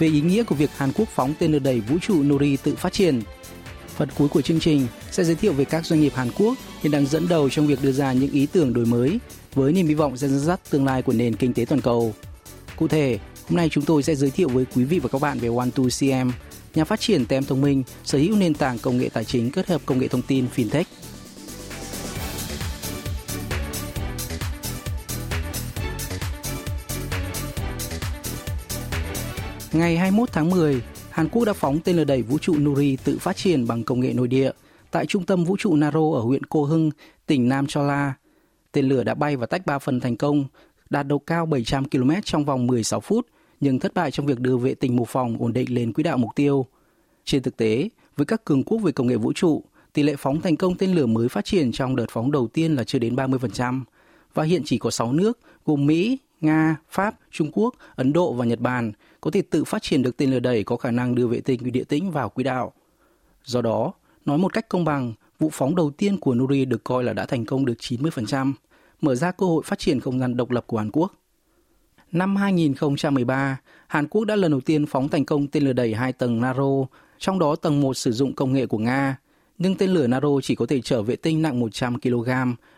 về ý nghĩa của việc Hàn Quốc phóng tên lửa đẩy vũ trụ Nuri tự phát triển. Phần cuối của chương trình sẽ giới thiệu về các doanh nghiệp Hàn Quốc hiện đang dẫn đầu trong việc đưa ra những ý tưởng đổi mới với niềm hy vọng sẽ dẫn dắt tương lai của nền kinh tế toàn cầu. Cụ thể, hôm nay chúng tôi sẽ giới thiệu với quý vị và các bạn về One2CM, nhà phát triển tem thông minh sở hữu nền tảng công nghệ tài chính kết hợp công nghệ thông tin fintech Ngày 21 tháng 10, Hàn Quốc đã phóng tên lửa đẩy vũ trụ Nuri tự phát triển bằng công nghệ nội địa tại trung tâm vũ trụ Naro ở huyện Cô Hưng, tỉnh Nam Chola. Tên lửa đã bay và tách ba phần thành công, đạt độ cao 700 km trong vòng 16 phút, nhưng thất bại trong việc đưa vệ tinh mô phỏng ổn định lên quỹ đạo mục tiêu. Trên thực tế, với các cường quốc về công nghệ vũ trụ, tỷ lệ phóng thành công tên lửa mới phát triển trong đợt phóng đầu tiên là chưa đến 30%, và hiện chỉ có 6 nước gồm Mỹ, Nga, Pháp, Trung Quốc, Ấn Độ và Nhật Bản có thể tự phát triển được tên lửa đẩy có khả năng đưa vệ tinh địa tĩnh vào quỹ đạo. Do đó, nói một cách công bằng, vụ phóng đầu tiên của Nuri được coi là đã thành công được 90%, mở ra cơ hội phát triển không gian độc lập của Hàn Quốc. Năm 2013, Hàn Quốc đã lần đầu tiên phóng thành công tên lửa đẩy hai tầng Naro, trong đó tầng 1 sử dụng công nghệ của Nga, nhưng tên lửa Naro chỉ có thể chở vệ tinh nặng 100 kg,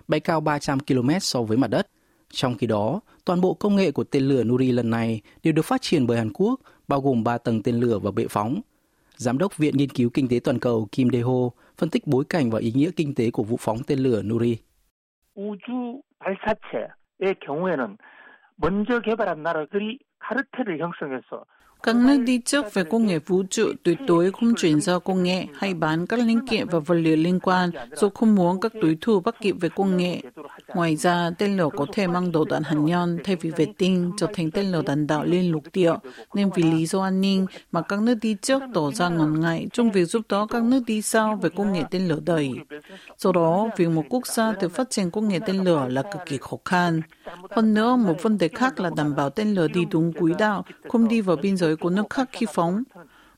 bay cao 300 km so với mặt đất. Trong khi đó, toàn bộ công nghệ của tên lửa Nuri lần này đều được phát triển bởi Hàn Quốc, bao gồm 3 tầng tên lửa và bệ phóng. Giám đốc Viện Nghiên cứu Kinh tế Toàn cầu Kim Dae-ho phân tích bối cảnh và ý nghĩa kinh tế của vụ phóng tên lửa Nuri. 우주 발사체의 경우에는 먼저 개발한 나라들이 카르텔을 형성해서 các nước đi trước về công nghệ vũ trụ tuyệt đối không chuyển giao công nghệ hay bán các linh kiện và vật liệu liên quan dù không muốn các đối thủ bắt kịp về công nghệ. Ngoài ra, tên lửa có thể mang đầu đạn hạt nhân thay vì vệ tinh trở thành tên lửa đạn đạo liên lục địa, nên vì lý do an ninh mà các nước đi trước tỏ ra ngần ngại trong việc giúp đỡ các nước đi sau về công nghệ tên lửa đẩy. Do đó, việc một quốc gia tự phát triển công nghệ tên lửa là cực kỳ khó khăn. Hơn nữa, một vấn đề khác là đảm bảo tên lửa đi đúng quỹ đạo, không đi vào biên giới của nước khác khi phóng.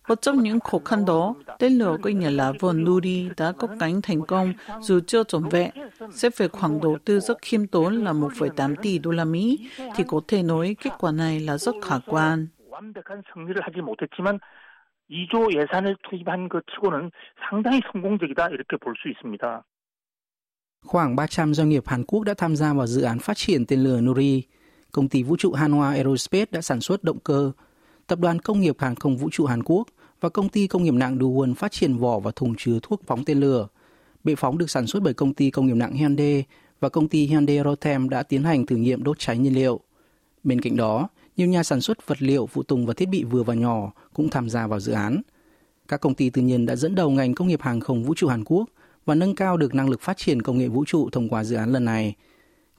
Bất chấp những khó khăn đó, tên lửa của nhà lá vườn Nuri đã có cánh thành công dù chưa trọn vẹn. Xét về khoản đầu tư rất khiêm tốn là 1,8 tỷ đô la Mỹ, thì có thể nói kết quả này là rất khả quan. 2조 예산을 투입한 것 치고는 상당히 성공적이다 이렇게 볼 수 있습니다. Khoảng 300 doanh nghiệp Hàn Quốc đã tham gia vào dự án phát triển tên lửa Nuri. Công ty vũ trụ Hanwha Aerospace đã sản xuất động cơ. Tập đoàn Công nghiệp Hàng không Vũ trụ Hàn Quốc và công ty công nghiệp nặng Duwon phát triển vỏ và thùng chứa thuốc phóng tên lửa. Bệ phóng được sản xuất bởi công ty công nghiệp nặng Hyundai và công ty Hyundai Rotem đã tiến hành thử nghiệm đốt cháy nhiên liệu. Bên cạnh đó, nhiều nhà sản xuất vật liệu, phụ tùng và thiết bị vừa và nhỏ cũng tham gia vào dự án. Các công ty tư nhân đã dẫn đầu ngành công nghiệp hàng không vũ trụ Hàn Quốc và nâng cao được năng lực phát triển công nghệ vũ trụ thông qua dự án lần này.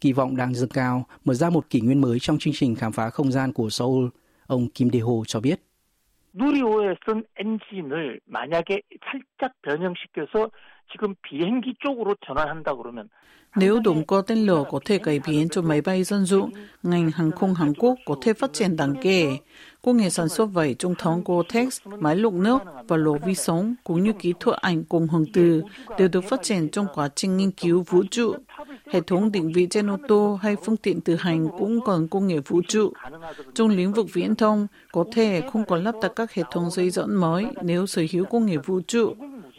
Kỳ vọng đang dâng cao, mở ra một kỷ nguyên mới trong chương trình khám phá không gian của Seoul, ông Kim Dae-ho cho biết. 누리호에 쓴 엔진을 만약에 살짝 변형시켜서 지금 비행기 쪽으로 전환한다 그러면 nếu động cơ tên lửa có thể cải biến cho máy bay dân dụng, ngành hàng không Hàn Quốc có thể phát triển đáng kể. Công nghệ sản xuất vảy trung thống Gore-Tex, máy lục nước và lỗ vi sống cũng như kỹ thuật ảnh cùng hồng từ đều được phát triển trong quá trình nghiên cứu vũ trụ. Hệ thống định vị trên ô tô hay phương tiện tự hành cũng còn công nghệ vũ trụ. Trong lĩnh vực viễn thông, có thể không còn lắp đặt các hệ thống dây dẫn mới nếu sở hữu công nghệ vũ trụ.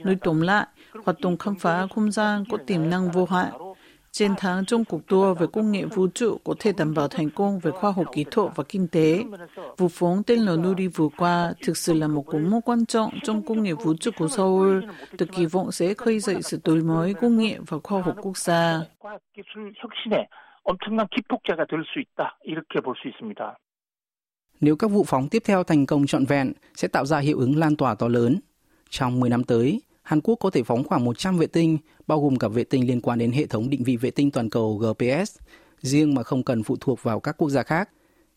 Nói tóm lại, hoạt động khám phá không gian có tiềm năng vô hạn. Chiến thắng trong cuộc đua về công nghệ vũ trụ có thể đảm bảo thành công về khoa học kỹ thuật và kinh tế. Vụ phóng tên lửa Nuri vừa qua thực sự là một cột mốc quan trọng trong công nghệ vũ trụ của Seoul, được kỳ vọng sẽ khơi dậy sự đổi mới công nghệ và khoa học quốc gia. Nếu các vụ phóng tiếp theo thành công trọn vẹn, sẽ tạo ra hiệu ứng lan tỏa to lớn. Trong 10 năm tới, Hàn Quốc có thể phóng khoảng 100 vệ tinh, bao gồm cả vệ tinh liên quan đến hệ thống định vị vệ tinh toàn cầu GPS, riêng mà không cần phụ thuộc vào các quốc gia khác.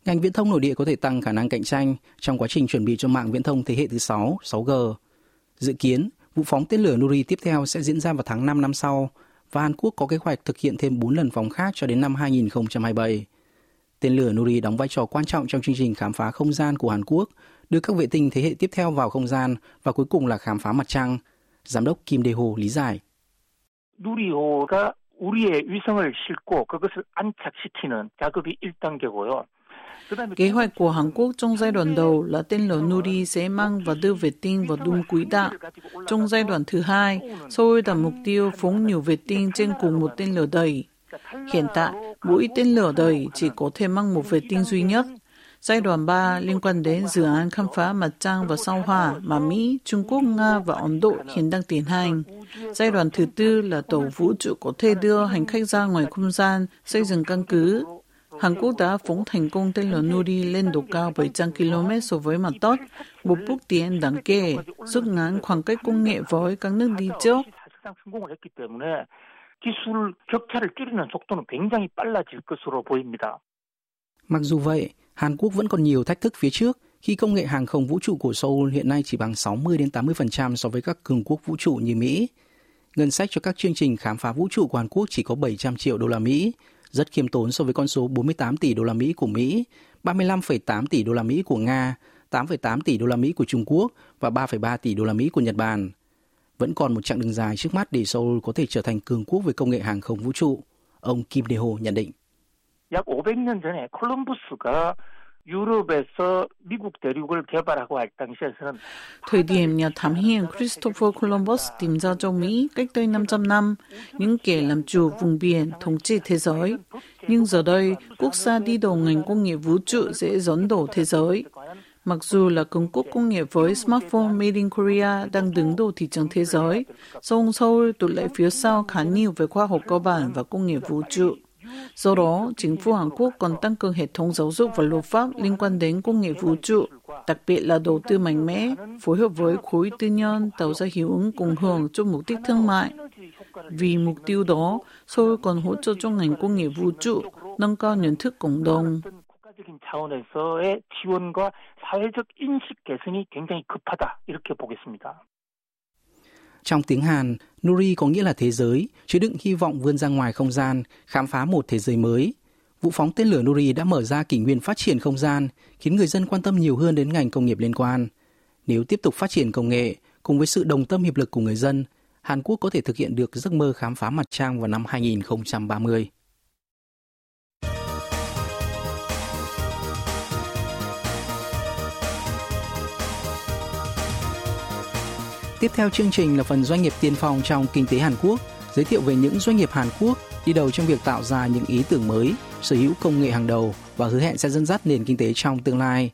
Ngành viễn thông nội địa có thể tăng khả năng cạnh tranh trong quá trình chuẩn bị cho mạng viễn thông thế hệ thứ 6, 6G. Dự kiến, vụ phóng tên lửa Nuri tiếp theo sẽ diễn ra vào tháng 5 năm sau và Hàn Quốc có kế hoạch thực hiện thêm 4 lần phóng khác cho đến năm 2027. Tên lửa Nuri đóng vai trò quan trọng trong chương trình khám phá không gian của Hàn Quốc, đưa các vệ tinh thế hệ tiếp theo vào không gian và cuối cùng là khám phá mặt trăng. Giám đốc Kim Dae-ho lý giải. 누리호가 우리의 위성을 싣고 그것을 안착시키는 작업이 1단계고요. Kế hoạch của Hàn Quốc trong giai đoạn đầu là tên lửa Nuri sẽ mang và đưa vệ tinh vào đúng quỹ đạo. Trong giai đoạn thứ hai, Seoul đặt mục tiêu phóng nhiều vệ tinh trên cùng một tên lửa đầy. Hiện tại, mỗi tên lửa đầy chỉ có thể mang một vệ tinh duy nhất. Giai đoạn 3 liên quan đến dự án khám phá mặt trăng và sao hỏa mà Mỹ, Trung Quốc, Nga và Ấn Độ hiện đang tiến hành. Giai đoạn thứ tư là tàu vũ trụ có thể đưa hành khách ra ngoài không gian, xây dựng căn cứ. Hàn Quốc đã phóng thành công tên lửa Nuri lên độ cao 700 km so với mặt đất, một bước tiến đáng kể, rút ngắn khoảng cách công nghệ với các nước đi trước. Mặc dù vậy, Hàn Quốc vẫn còn nhiều thách thức phía trước khi công nghệ hàng không vũ trụ của Seoul hiện nay chỉ bằng 60 đến 80% so với các cường quốc vũ trụ như Mỹ. Ngân sách cho các chương trình khám phá vũ trụ của Hàn Quốc chỉ có 700 triệu đô la Mỹ, rất khiêm tốn so với con số 48 tỷ đô la Mỹ của Mỹ, 35,8 tỷ đô la Mỹ của Nga, 8,8 tỷ đô la Mỹ của Trung Quốc và 3,3 tỷ đô la Mỹ của Nhật Bản. Vẫn còn một chặng đường dài trước mắt để Seoul có thể trở thành cường quốc về công nghệ hàng không vũ trụ. Ông Kim Dae-ho nhận định. 약 500년 전에 콜럼부스가 유럽에서 미국 대륙을 개발하고 할 당시에서는 Thời điểm nhà thám hiểm Christopher Columbus tìm ra châu Mỹ cách đây 500 năm, những kẻ làm chủ vùng biển thống trị thế giới. Nhưng giờ đây, quốc gia đi đầu ngành công nghệ vũ trụ sẽ dẫn đổ thế giới. Mặc dù là cường quốc công nghệ với smartphone made in Korea đang đứng đầu thị trường thế giới, song Seoul tụt lại phía sau khá nhiều về khoa học cơ bản và công nghệ vũ trụ. Do đó, chính phủ Hàn Quốc còn tăng cường hệ thống giáo dục và luật pháp liên quan đến công nghệ vũ trụ, đặc biệt là đầu tư mạnh mẽ, phối hợp với khối tư nhân tạo ra hiệu ứng cùng hưởng cho mục đích thương mại. Vì mục tiêu đó, Seoul còn hỗ trợ cho ngành công nghệ vũ trụ, nâng cao nhận thức cộng đồng. 차원에서의 지원과 사회적 인식 개선이 굉장히 급하다 이렇게 보겠습니다. Trong tiếng Hàn, Nuri có nghĩa là thế giới, chứa đựng hy vọng vươn ra ngoài không gian, khám phá một thế giới mới. Vụ phóng tên lửa Nuri đã mở ra kỷ nguyên phát triển không gian, khiến người dân quan tâm nhiều hơn đến ngành công nghiệp liên quan. Nếu tiếp tục phát triển công nghệ, cùng với sự đồng tâm hiệp lực của người dân, Hàn Quốc có thể thực hiện được giấc mơ khám phá mặt trăng vào năm 2030. Tiếp theo chương trình là phần doanh nghiệp tiên phong trong kinh tế Hàn Quốc, giới thiệu về những doanh nghiệp Hàn Quốc đi đầu trong việc tạo ra những ý tưởng mới, sở hữu công nghệ hàng đầu và hứa hẹn sẽ dẫn dắt nền kinh tế trong tương lai.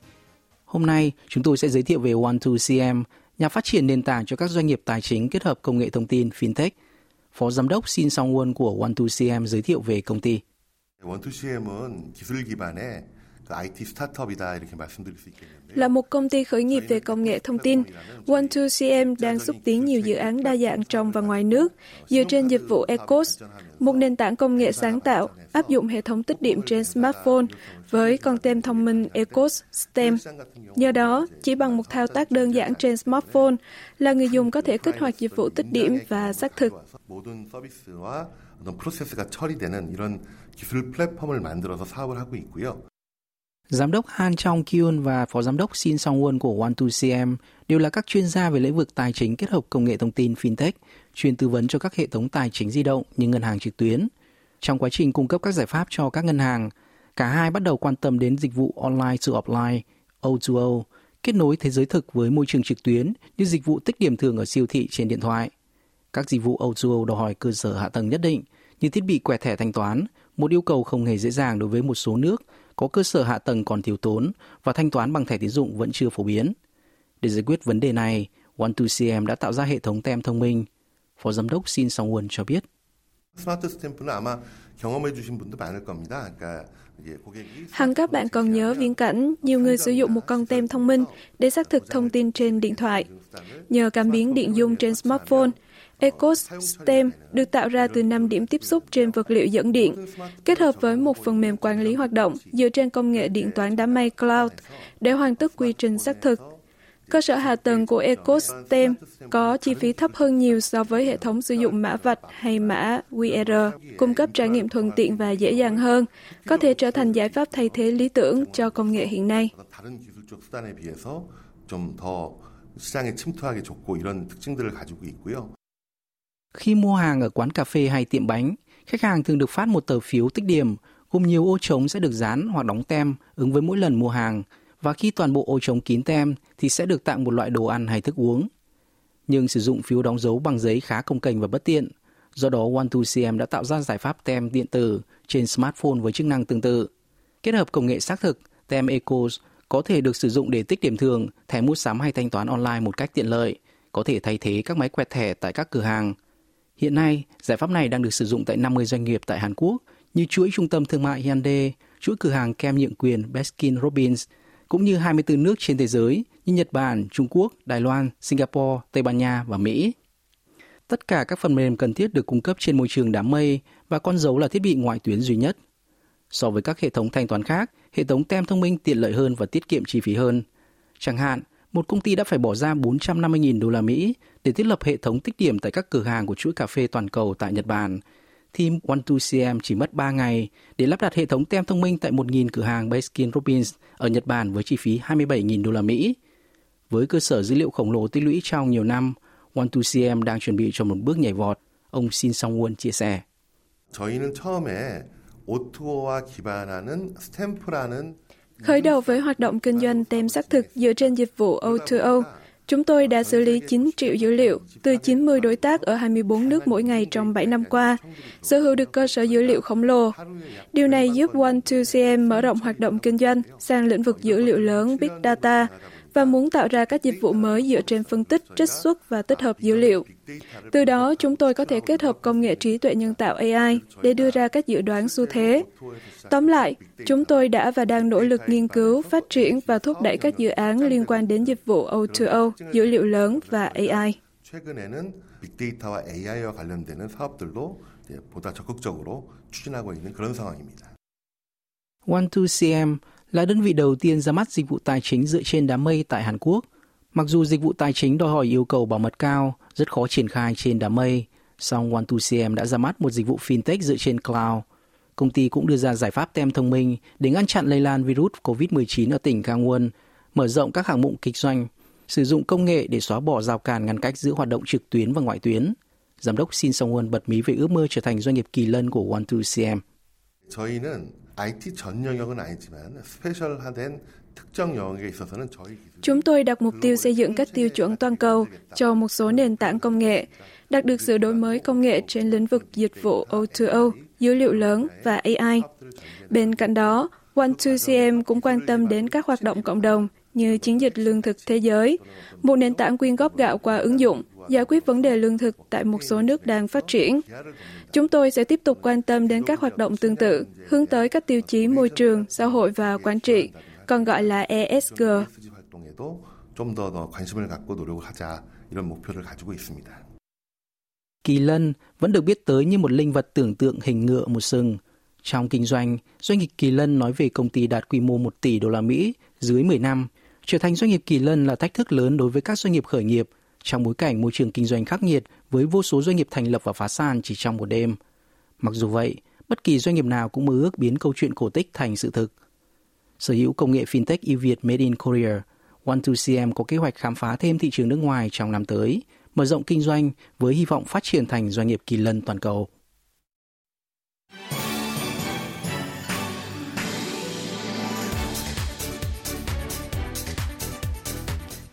Hôm nay, chúng tôi sẽ giới thiệu về One2CM, nhà phát triển nền tảng cho các doanh nghiệp tài chính kết hợp công nghệ thông tin FinTech. Phó Giám đốc Shin Song-won của One2CM giới thiệu về công ty. One2CM은 기술 기반의 IT 스타트업이다 이렇게 말씀드릴 수 있겠는데. Là một công ty khởi nghiệp về công nghệ thông tin, One2CM đang xúc tiến nhiều dự án đa dạng trong và ngoài nước dựa trên dịch vụ ECOS, một nền tảng công nghệ sáng tạo áp dụng hệ thống tích điểm trên smartphone với con tem thông minh ECOS STEM. Nhờ đó, chỉ bằng một thao tác đơn giản trên smartphone là người dùng có thể kích hoạt dịch vụ tích điểm và xác thực. 어떤 프로세스가 처리되는 이런 기술 플랫폼을 만들어서 사업을 하고 있고요. Giám đốc Han Chong Kyun và Phó Giám đốc Shin Song Won của One2CM đều là các chuyên gia về lĩnh vực tài chính kết hợp công nghệ thông tin FinTech, chuyên tư vấn cho các hệ thống tài chính di động như ngân hàng trực tuyến. Trong quá trình cung cấp các giải pháp cho các ngân hàng, cả hai bắt đầu quan tâm đến dịch vụ online to offline, O2O, kết nối thế giới thực với môi trường trực tuyến như dịch vụ tích điểm thường ở siêu thị trên điện thoại. Các dịch vụ O2O đòi hỏi cơ sở hạ tầng nhất định như thiết bị quẹt thẻ thanh toán, một yêu cầu không hề dễ dàng đối với một số nước có cơ sở hạ tầng còn thiếu tốn và thanh toán bằng thẻ tín dụng vẫn chưa phổ biến. Để giải quyết vấn đề này, One2CM đã tạo ra hệ thống tem thông minh. Phó Giám đốc Shin Song-won cho biết. Hẳn các bạn còn nhớ viễn cảnh nhiều người sử dụng một con tem thông minh để xác thực thông tin trên điện thoại. Nhờ cảm biến điện dung trên smartphone, Ecos STEM được tạo ra từ 5 điểm tiếp xúc trên vật liệu dẫn điện, kết hợp với một phần mềm quản lý hoạt động dựa trên công nghệ điện toán đám mây cloud để hoàn tất quy trình xác thực. Cơ sở hạ tầng của EcoSTEM có chi phí thấp hơn nhiều so với hệ thống sử dụng mã vạch hay mã QR, cung cấp trải nghiệm thuận tiện và dễ dàng hơn, có thể trở thành giải pháp thay thế lý tưởng cho công nghệ hiện nay. Khi mua hàng ở quán cà phê hay tiệm bánh, khách hàng thường được phát một tờ phiếu tích điểm gồm nhiều ô trống sẽ được dán hoặc đóng tem ứng với mỗi lần mua hàng và khi toàn bộ ô trống kín tem thì sẽ được tặng một loại đồ ăn hay thức uống. Nhưng sử dụng phiếu đóng dấu bằng giấy khá công cành và bất tiện. Do đó, One2CM đã tạo ra giải pháp tem điện tử trên smartphone với chức năng tương tự. Kết hợp công nghệ xác thực, tem ECOS có thể được sử dụng để tích điểm thường, thẻ mua sắm hay thanh toán online một cách tiện lợi, có thể thay thế các máy quẹt thẻ tại các cửa hàng. Hiện nay, giải pháp này đang được sử dụng tại 50 doanh nghiệp tại Hàn Quốc như chuỗi trung tâm thương mại Hyundai, chuỗi cửa hàng kem nhượng quyền Baskin Robbins, cũng như 24 nước trên thế giới như Nhật Bản, Trung Quốc, Đài Loan, Singapore, Tây Ban Nha và Mỹ. Tất cả các phần mềm cần thiết được cung cấp trên môi trường đám mây và con dấu là thiết bị ngoại tuyến duy nhất. So với các hệ thống thanh toán khác, hệ thống tem thông minh tiện lợi hơn và tiết kiệm chi phí hơn. Chẳng hạn, một công ty đã phải bỏ ra 450.000 đô la Mỹ để thiết lập hệ thống tích điểm tại các cửa hàng của chuỗi cà phê toàn cầu tại Nhật Bản. Team One2CM chỉ mất 3 ngày để lắp đặt hệ thống tem thông minh tại 1.000 cửa hàng Baskin Robbins ở Nhật Bản với chi phí 27.000 đô la Mỹ. Với cơ sở dữ liệu khổng lồ tích lũy trong nhiều năm, One2CM đang chuẩn bị cho một bước nhảy vọt, ông Shin Song-won chia sẻ. 저희는 처음에 O2O와 기반하는 스탬프라는 Khởi đầu với hoạt động kinh doanh tem xác thực dựa trên dịch vụ O2O, chúng tôi đã xử lý 9 triệu dữ liệu từ 90 đối tác ở 24 nước mỗi ngày trong 7 năm qua, sở hữu được cơ sở dữ liệu khổng lồ. Điều này giúp One2CM mở rộng hoạt động kinh doanh sang lĩnh vực dữ liệu lớn Big Data, và muốn tạo ra các dịch vụ mới dựa trên phân tích, trích xuất và tích hợp dữ liệu. Từ đó, chúng tôi có thể kết hợp công nghệ trí tuệ nhân tạo AI để đưa ra các dự đoán xu thế. Tóm lại, chúng tôi đã và đang nỗ lực nghiên cứu, phát triển và thúc đẩy các dự án liên quan đến dịch vụ O2O, dữ liệu lớn và AI. 최근에는 빅데이터와 AI와 관련되는 사업들도 보다 적극적으로 추진하고 있는 그런 상황입니다. One2CM là đơn vị đầu tiên ra mắt dịch vụ tài chính dựa trên đám mây tại Hàn Quốc. Mặc dù dịch vụ tài chính đòi hỏi yêu cầu bảo mật cao, rất khó triển khai trên đám mây, song One2CM đã ra mắt một dịch vụ fintech dựa trên cloud. Công ty cũng đưa ra giải pháp tem thông minh để ngăn chặn lây lan virus COVID-19 ở tỉnh Gangwon, mở rộng các hạng mục kinh doanh, sử dụng công nghệ để xóa bỏ rào cản ngăn cách giữa hoạt động trực tuyến và ngoại tuyến. Giám đốc Shin Song-won bật mí về ước mơ trở thành doanh nghiệp kỳ lân của One2CM. 저희는 IT 전 영역은 아니지만 스페셜화된 특정 영역에 있어서는 저희 Chúng tôi đặt mục tiêu xây dựng các tiêu chuẩn toàn cầu cho một số nền tảng công nghệ, đạt được sự đổi mới công nghệ trên lĩnh vực dịch vụ O2O, dữ liệu lớn và AI. Bên cạnh đó, One2CM cũng quan tâm đến các hoạt động cộng đồng như chiến dịch lương thực thế giới, một nền tảng quyên góp gạo qua ứng dụng, giải quyết vấn đề lương thực tại một số nước đang phát triển. Chúng tôi sẽ tiếp tục quan tâm đến các hoạt động tương tự, hướng tới các tiêu chí môi trường, xã hội và quản trị, còn gọi là ESG. Kỳ lân vẫn được biết tới như một linh vật tưởng tượng hình ngựa một sừng. Trong kinh doanh, doanh nghiệp Kỳ Lân nói về công ty đạt quy mô 1 tỷ đô la Mỹ dưới 10 năm. Trở thành doanh nghiệp Kỳ Lân là thách thức lớn đối với các doanh nghiệp khởi nghiệp trong bối cảnh môi trường kinh doanh khắc nghiệt với vô số doanh nghiệp thành lập và phá sản chỉ trong một đêm. Mặc dù vậy, bất kỳ doanh nghiệp nào cũng mơ ước biến câu chuyện cổ tích thành sự thực. Sở hữu công nghệ fintech ưu Việt Made in Korea, One2CM có kế hoạch khám phá thêm thị trường nước ngoài trong năm tới, mở rộng kinh doanh với hy vọng phát triển thành doanh nghiệp kỳ lân toàn cầu.